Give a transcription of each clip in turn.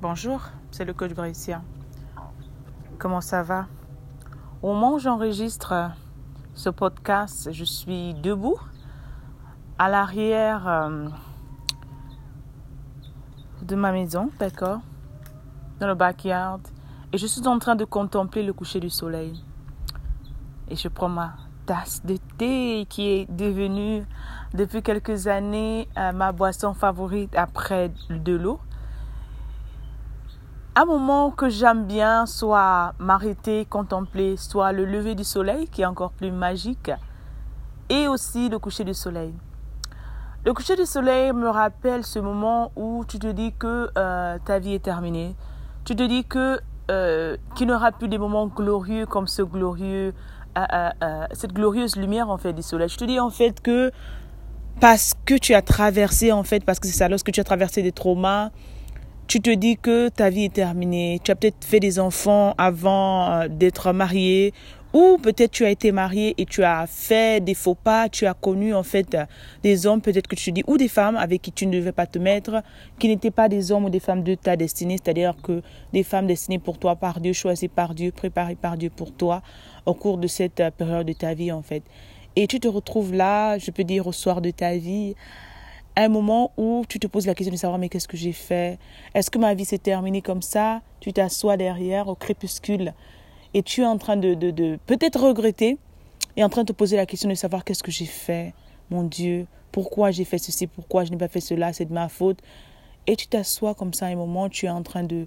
Bonjour, c'est le coach Brécia. Comment ça va? Au moment où j'enregistre ce podcast, je suis debout à l'arrière euh, de ma maison, d'accord? Dans le backyard. Et je suis en train de contempler le coucher du soleil. Et je prends ma tasse de thé qui est devenue depuis quelques années euh, ma boisson favorite après de l'eau un moment que j'aime bien, soit m'arrêter, contempler, soit le lever du soleil qui est encore plus magique, et aussi le coucher du soleil. Le coucher du soleil me rappelle ce moment où tu te dis que euh, ta vie est terminée. Tu te dis que euh, qu'il n'y aura plus des moments glorieux comme ce glorieux, euh, cette glorieuse lumière en fait du soleil. Je te dis en fait que parce que tu as traversé en fait, parce que c'est ça, lorsque tu as traversé des traumas, tu te dis que ta vie est terminée, tu as peut-être fait des enfants avant euh, d'être marié, ou peut-être tu as été marié et tu as fait des faux pas, tu as connu en fait des hommes, peut-être que tu te dis, ou des femmes avec qui tu ne devais pas te mettre, qui n'étaient pas des hommes ou des femmes de ta destinée, c'est-à-dire que des femmes destinées pour toi par Dieu, choisies par Dieu, préparées par Dieu pour toi au cours de cette euh, période de ta vie en fait. Et tu te retrouves là, je peux dire au soir de ta vie, un moment où tu te poses la question de savoir mais qu'est-ce que j'ai fait? Est-ce que ma vie s'est terminée comme ça? Tu t'assois derrière au crépuscule et tu es en train de, de, peut-être regretter et en train de te poser la question de savoir qu'est-ce que j'ai fait? Mon Dieu, pourquoi j'ai fait ceci? Pourquoi je n'ai pas fait cela? C'est de ma faute. Et tu t'assois comme ça un moment, tu es en train de,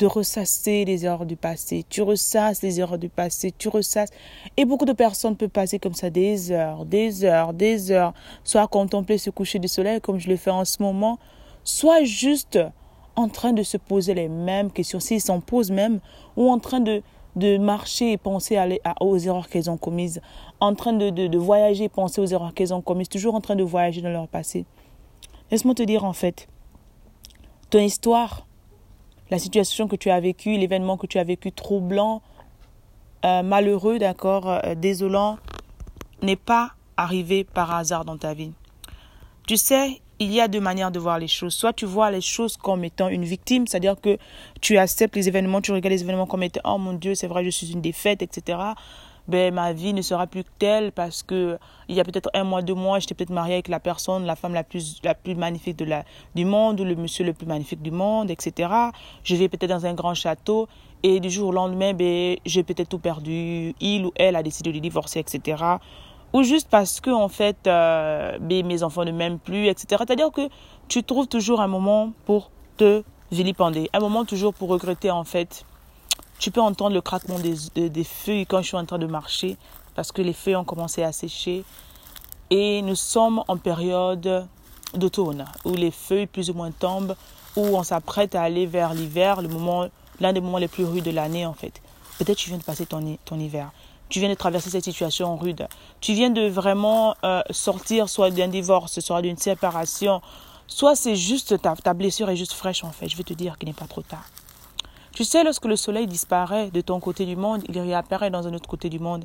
de ressasser les erreurs du passé. Tu ressasses les erreurs du passé, tu ressasses. Et beaucoup de personnes peuvent passer comme ça des heures, des heures, des heures, soit à contempler ce coucher du soleil comme je le fais en ce moment, soit juste en train de se poser les mêmes questions, s'ils s'en posent même, ou en train de, de marcher et penser à, aux erreurs qu'elles ont commises, en train de, de, de voyager et penser aux erreurs qu'elles ont commises, toujours en train de voyager dans leur passé. Laisse-moi te dire en fait, ton histoire, la situation que tu as vécue, l'événement que tu as vécu troublant, euh, malheureux, d'accord, euh, désolant, n'est pas arrivé par hasard dans ta vie. Tu sais, il y a deux manières de voir les choses. Soit tu vois les choses comme étant une victime, c'est-à-dire que tu acceptes les événements, tu regardes les événements comme étant oh mon Dieu, c'est vrai, je suis une défaite, etc ben, ma vie ne sera plus telle parce que il y a peut-être un mois, deux mois, j'étais peut-être mariée avec la personne, la femme la plus, la plus magnifique de la, du monde ou le monsieur le plus magnifique du monde, etc. Je vais peut-être dans un grand château et du jour au lendemain, ben, j'ai peut-être tout perdu. Il ou elle a décidé de divorcer, etc. Ou juste parce que, en fait, euh, ben, mes enfants ne m'aiment plus, etc. C'est-à-dire que tu trouves toujours un moment pour te vilipender, un moment toujours pour regretter, en fait, tu peux entendre le craquement des, des, feuilles quand je suis en train de marcher parce que les feuilles ont commencé à sécher. Et nous sommes en période d'automne où les feuilles plus ou moins tombent, où on s'apprête à aller vers l'hiver, le moment, l'un des moments les plus rudes de l'année en fait. Peut-être tu viens de passer ton, ton hiver. Tu viens de traverser cette situation rude. Tu viens de vraiment euh, sortir soit d'un divorce, soit d'une séparation, soit c'est juste ta, ta blessure est juste fraîche en fait. Je vais te dire qu'il n'est pas trop tard. Tu sais, lorsque le soleil disparaît de ton côté du monde, il réapparaît dans un autre côté du monde.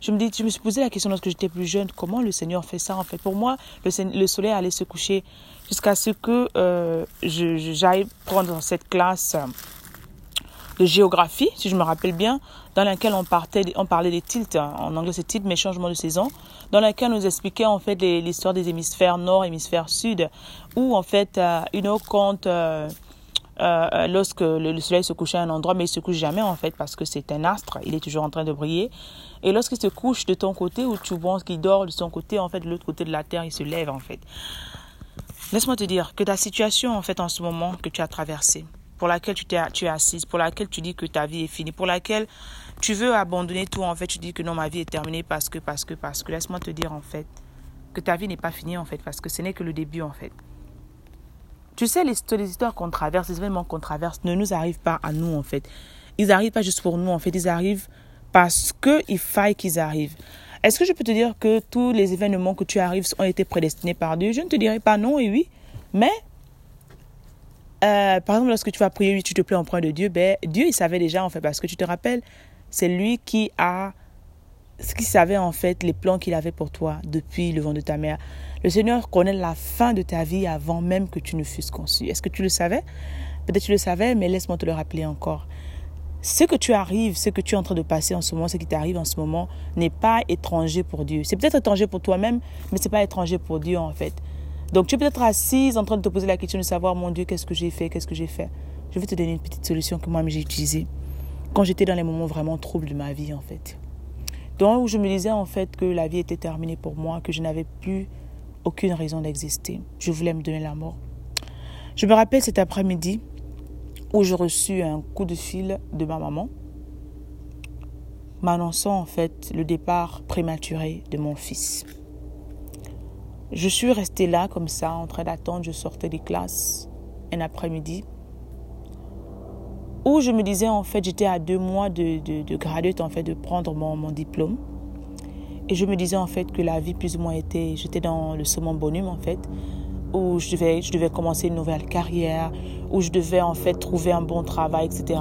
Je me, dis, je me suis posé la question lorsque j'étais plus jeune, comment le Seigneur fait ça en fait? Pour moi, le, soleil allait se coucher jusqu'à ce que euh, j'aille prendre cette classe de géographie, si je me rappelle bien, dans laquelle on, parlait des tilts, en anglais c'est tilt, mais changement de saison, dans laquelle on nous expliquait en fait l'histoire des hémisphères nord, hémisphère sud, où en fait, euh, une autre compte... Euh, euh, euh, lorsque le, soleil se couche à un endroit, mais il se couche jamais en fait parce que c'est un astre, il est toujours en train de briller. Et lorsqu'il se couche de ton côté ou tu penses qu'il dort de son côté, en fait de l'autre côté de la terre, il se lève en fait. Laisse-moi te dire que ta situation en fait en ce moment que tu as traversée, pour laquelle tu, es, tu es assise, pour laquelle tu dis que ta vie est finie, pour laquelle tu veux abandonner tout en fait, tu dis que non ma vie est terminée parce que parce que parce que laisse-moi te dire en fait que ta vie n'est pas finie en fait parce que ce n'est que le début en fait. Tu sais, les, histoires qu'on traverse, les événements qu'on traverse ne nous arrivent pas à nous, en fait. Ils n'arrivent pas juste pour nous, en fait. Ils arrivent parce qu'il faille qu'ils arrivent. Est-ce que je peux te dire que tous les événements que tu arrives ont été prédestinés par Dieu? Je ne te dirai pas non et oui. Mais, euh, par exemple, lorsque tu vas prier, tu te plais en point de Dieu, ben, Dieu, il savait déjà, en fait, parce que tu te rappelles, c'est lui qui a ce qu'il savait en fait, les plans qu'il avait pour toi depuis le vent de ta mère. Le Seigneur connaît la fin de ta vie avant même que tu ne fusses conçu. Est-ce que tu le savais? Peut-être tu le savais, mais laisse-moi te le rappeler encore. Ce que tu arrives, ce que tu es en train de passer en ce moment, ce qui t'arrive en ce moment, n'est pas étranger pour Dieu. C'est peut-être étranger pour toi-même, mais ce n'est pas étranger pour Dieu en fait. Donc tu es peut-être assise en train de te poser la question de savoir, mon Dieu, qu'est-ce que j'ai fait, qu'est-ce que j'ai fait? Je vais te donner une petite solution que moi-même j'ai utilisée quand j'étais dans les moments vraiment troubles de ma vie en fait. Donc je me disais en fait que la vie était terminée pour moi, que je n'avais plus aucune raison d'exister. Je voulais me donner la mort. Je me rappelle cet après-midi où je reçus un coup de fil de ma maman m'annonçant en fait le départ prématuré de mon fils. Je suis restée là comme ça en train d'attendre, je sortais des classes un après-midi où je me disais en fait j'étais à deux mois de, de, de en fait de prendre mon, mon, diplôme et je me disais en fait que la vie plus ou moins était j'étais dans le second bonhomme en fait où je devais, je devais commencer une nouvelle carrière, où je devais en fait trouver un bon travail, etc.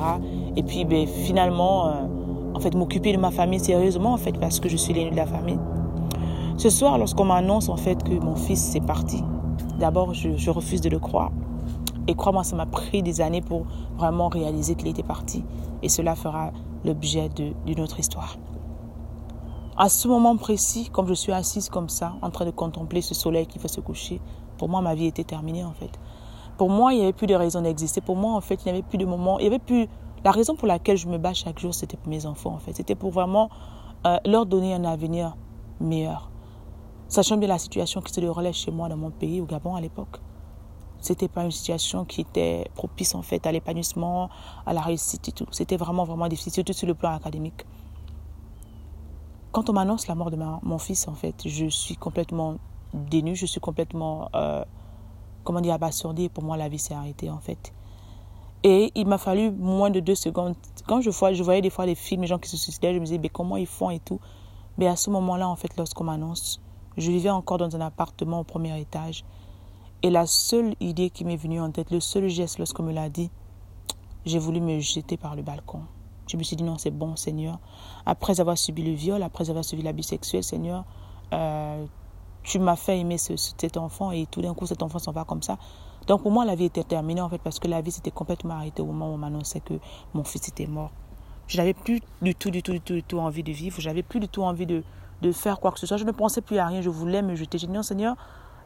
Et puis ben, finalement, euh, en fait, m'occuper de ma famille sérieusement, en fait, parce que je suis l'aîné de la famille. Ce soir, lorsqu'on m'annonce en fait que mon fils est parti, d'abord, je, refuse de le croire. Et crois-moi, ça m'a pris des années pour vraiment réaliser qu'il était parti. Et cela fera l'objet d'une autre histoire. À ce moment précis, comme je suis assise comme ça, en train de contempler ce soleil qui va se coucher, pour moi, ma vie était terminée, en fait. Pour moi, il n'y avait plus de raison d'exister. Pour moi, en fait, il n'y avait plus de moment. Il y avait plus. La raison pour laquelle je me bats chaque jour, c'était pour mes enfants, en fait. C'était pour vraiment euh, leur donner un avenir meilleur. Sachant bien la situation qui se déroulait chez moi dans mon pays, au Gabon, à l'époque. C'était pas une situation qui était propice, en fait, à l'épanouissement, à la réussite et tout. C'était vraiment, vraiment difficile, surtout sur le plan académique. Quand on m'annonce la mort de mon fils, en fait, je suis complètement dénue, je suis complètement, euh, comment dire, abasourdie. Pour moi, la vie s'est arrêtée, en fait. Et il m'a fallu moins de deux secondes. Quand je, vois, je voyais des fois les films, les gens qui se suicidaient, je me disais, mais comment ils font et tout. Mais à ce moment-là, en fait, lorsqu'on m'annonce, je vivais encore dans un appartement au premier étage. Et la seule idée qui m'est venue en tête, le seul geste lorsqu'on me l'a dit, j'ai voulu me jeter par le balcon. Je me suis dit, non, c'est bon, Seigneur. Après avoir subi le viol, après avoir subi l'abus sexuel, Seigneur, euh, tu m'as fait aimer cet enfant et tout d'un coup cet enfant s'en va comme ça. Donc pour moi la vie était terminée en fait parce que la vie s'était complètement arrêtée au moment où on m'annonçait que mon fils était mort. Je n'avais plus du tout, du tout, du tout, du tout envie de vivre. J'avais plus du tout envie de, de faire quoi que ce soit. Je ne pensais plus à rien. Je voulais me jeter. J'ai dit non Seigneur,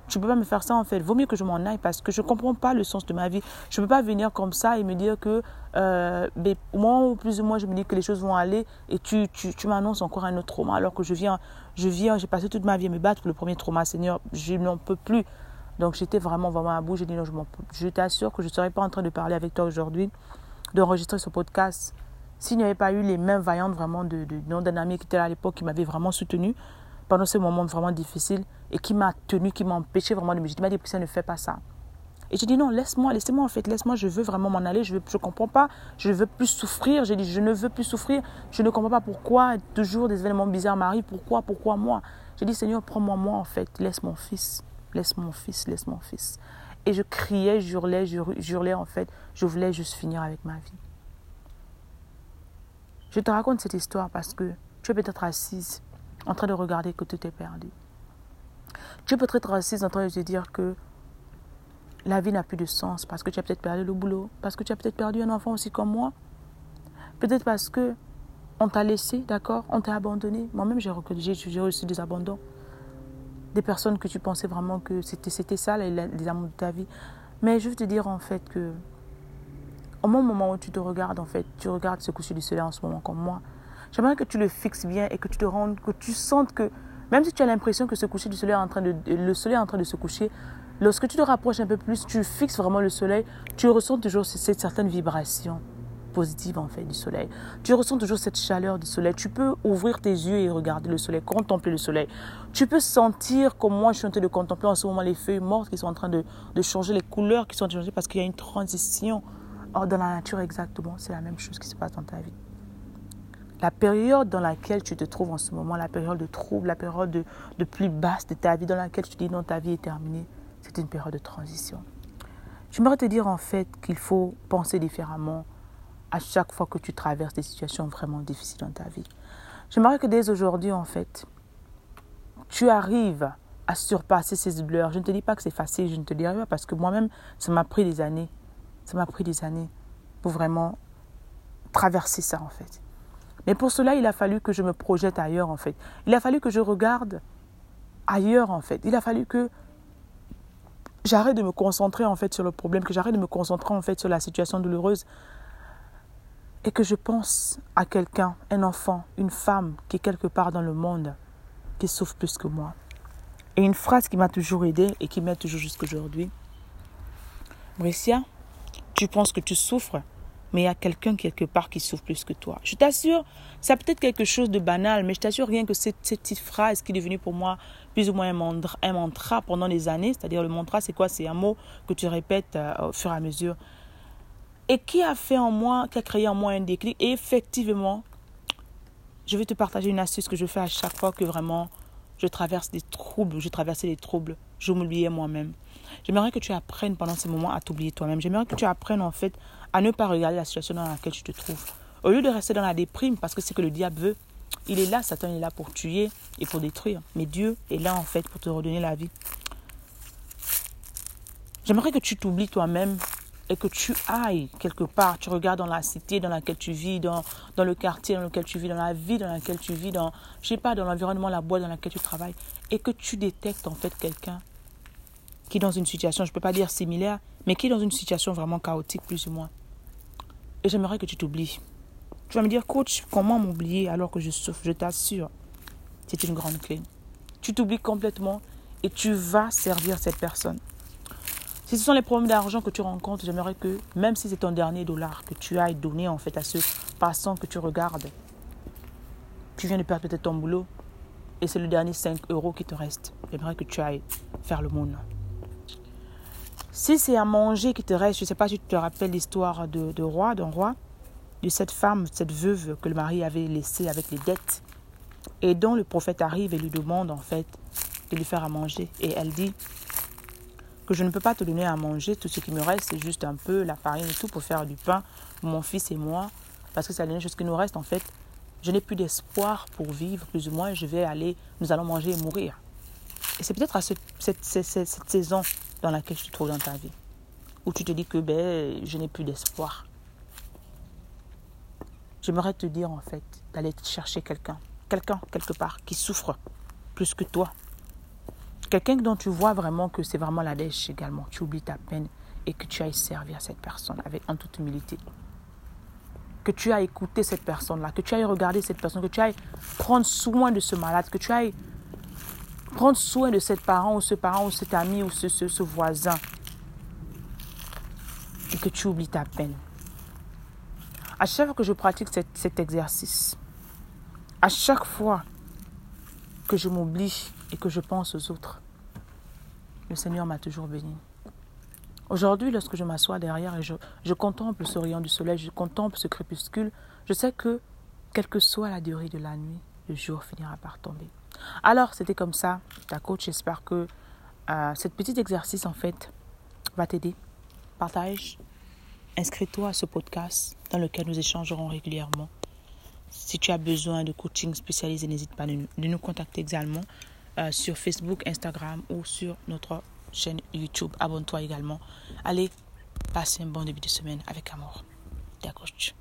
tu peux pas me faire ça en fait. Vaut mieux que je m'en aille parce que je comprends pas le sens de ma vie. Je peux pas venir comme ça et me dire que euh, ben, moment où plus ou moins je me dis que les choses vont aller et tu, tu, tu m'annonces encore un autre trauma alors que je viens, je viens, j'ai passé toute ma vie à me battre pour le premier trauma, Seigneur, je n'en peux plus. Donc j'étais vraiment, vraiment à bout. J'ai dit non, je, je t'assure que je serais pas en train de parler avec toi aujourd'hui, d'enregistrer ce podcast. S'il n'y avait pas eu les mains vaillantes vraiment de, de, d'un ami qui était là à l'époque, qui m'avait vraiment soutenu, pendant ce moment vraiment difficile et qui m'a tenu, qui m'a empêché vraiment de me dire, m'a dit, ça ne fait pas ça. Et j'ai dit non, laisse-moi, laissez-moi en fait, laisse-moi, je veux vraiment m'en aller, je ne je comprends pas, je ne veux plus souffrir. J'ai dit, je ne veux plus souffrir, je ne comprends pas pourquoi toujours des événements bizarres m'arrivent, pourquoi, pourquoi moi? J'ai dit, Seigneur, prends-moi moi en fait, laisse mon fils, laisse mon fils, laisse mon fils. Et je criais, je hurlais, je hurlais en fait, je voulais juste finir avec ma vie. Je te raconte cette histoire parce que tu es peut-être assise en train de regarder que tout est perdu. Tu peux être assise en train de te dire que la vie n'a plus de sens parce que tu as peut-être perdu le boulot, parce que tu as peut-être perdu un enfant aussi comme moi. Peut-être parce que on t'a laissé, d'accord? On t'a abandonné. Moi-même, j'ai reçu des abandons. Des personnes que tu pensais vraiment que c'était ça, les, les amours de ta vie. Mais je veux te dire en fait que au moment où tu te regardes, en fait, tu regardes ce coucher du soleil en ce moment comme moi, J'aimerais que tu le fixes bien et que tu te rendes, que tu sentes que, même si tu as l'impression que ce coucher du soleil en train de, le soleil est en train de se coucher, lorsque tu te rapproches un peu plus, tu fixes vraiment le soleil, tu ressens toujours cette certaine vibration positive en fait du soleil. Tu ressens toujours cette chaleur du soleil. Tu peux ouvrir tes yeux et regarder le soleil, contempler le soleil. Tu peux sentir comme moi je suis en train de contempler en ce moment les feuilles mortes qui sont en train de, de changer, les couleurs qui sont en train de changer parce qu'il y a une transition oh, dans la nature exactement. C'est la même chose qui se passe dans ta vie la période dans laquelle tu te trouves en ce moment, la période de trouble, la période de, plus basse de ta vie, dans laquelle tu dis non, ta vie est terminée, c'est une période de transition. J'aimerais te dire en fait qu'il faut penser différemment à chaque fois que tu traverses des situations vraiment difficiles dans ta vie. J'aimerais que dès aujourd'hui, en fait, tu arrives à surpasser ces douleurs. Je ne te dis pas que c'est facile, je ne te dirai pas parce que moi-même, ça m'a pris des années Ça m'a pris des années pour vraiment traverser ça en fait. Mais pour cela, il a fallu que je me projette ailleurs en fait. Il a fallu que je regarde ailleurs en fait. Il a fallu que j'arrête de me concentrer en fait sur le problème, que j'arrête de me concentrer en fait sur la situation douloureuse et que je pense à quelqu'un, un enfant, une femme qui est quelque part dans le monde, qui souffre plus que moi. Et une phrase qui m'a toujours aidé et qui m'aide toujours jusqu'aujourd'hui. Brescia, tu penses que tu souffres, mais il y a quelqu'un quelque part qui souffre plus que toi. Je t'assure, ça peut être quelque chose de banal, mais je t'assure rien que cette, petite phrase qui est devenue pour moi plus ou moins un mantra, pendant des années, c'est-à-dire le mantra, c'est quoi? C'est un mot que tu répètes euh, au fur et à mesure et qui a fait en moi, qui a créé en moi un déclic? Et effectivement, je vais te partager une astuce que je fais à chaque fois que vraiment je traverse des troubles, je traversais des troubles, je m'oubliais moi-même. J'aimerais que tu apprennes pendant ces moments à t'oublier toi-même. J'aimerais que tu apprennes en fait à ne pas regarder la situation dans laquelle tu te trouves. Au lieu de rester dans la déprime, parce que c'est que le diable veut, il est là, Satan est là pour tuer et pour détruire. Mais Dieu est là en fait pour te redonner la vie. J'aimerais que tu t'oublies toi-même et que tu ailles quelque part, tu regardes dans la cité dans laquelle tu vis, dans, dans le quartier dans lequel tu vis, dans la vie dans laquelle tu vis, dans, je sais pas, dans l'environnement, la boîte dans laquelle tu travailles, et que tu détectes en fait quelqu'un qui est dans une situation, je ne peux pas dire similaire, mais qui est dans une situation vraiment chaotique plus ou moins. Et j'aimerais que tu t'oublies. Tu vas me dire, coach, comment m'oublier alors que je souffre? Je t'assure, c'est une grande clé. Tu t'oublies complètement et tu vas servir cette personne. Si ce sont les problèmes d'argent que tu rencontres, j'aimerais que, même si c'est ton dernier dollar que tu ailles donner en fait à ce passant que tu regardes, tu viens de perdre peut-être ton boulot et c'est le dernier 5 euros qui te reste. J'aimerais que tu ailles faire le monde. Si c'est à manger qui te reste, je ne sais pas si tu te rappelles l'histoire de, roi, d'un roi, de cette femme, cette veuve que le mari avait laissée avec les dettes et dont le prophète arrive et lui demande en fait de lui faire à manger. Et elle dit, que je ne peux pas te donner à manger. Tout ce qui me reste, c'est juste un peu la farine et tout pour faire du pain mon fils et moi. Parce que c'est la dernière chose qui nous reste, en fait. Je n'ai plus d'espoir pour vivre, plus ou moins. Je vais aller, nous allons manger et mourir. Et c'est peut-être à cette, saison dans laquelle tu te trouves dans ta vie. Où tu te dis que ben, je n'ai plus d'espoir. J'aimerais te dire, en fait, d'aller chercher quelqu'un. Quelqu'un, quelque part, qui souffre plus que toi Quelqu'un dont tu vois vraiment que c'est vraiment la dèche également. Tu oublies ta peine et que tu ailles servir cette personne avec en toute humilité. Que tu ailles écouter cette personne-là, que tu ailles regarder cette personne, que tu ailles prendre soin de ce malade, que tu ailles prendre soin de cette parent ou ce parent ou cet ami ou ce, ce, voisin. Et que tu oublies ta peine. À chaque fois que je pratique cet exercice, à chaque fois que je m'oublie et que je pense aux autres, le Seigneur m'a toujours béni. Aujourd'hui, lorsque je m'assois derrière et je, je, contemple ce rayon du soleil, je contemple ce crépuscule, je sais que, quelle que soit la durée de la nuit, le jour finira par tomber. Alors, c'était comme ça, ta coach. J'espère que euh, cet petit exercice, en fait, va t'aider. Partage, inscris-toi à ce podcast dans lequel nous échangerons régulièrement. Si tu as besoin de coaching spécialisé, n'hésite pas de nous contacter également. Euh, sur Facebook, Instagram ou sur notre chaîne YouTube. Abonne-toi également. Allez, passe un bon début de semaine avec amour. Ta coach.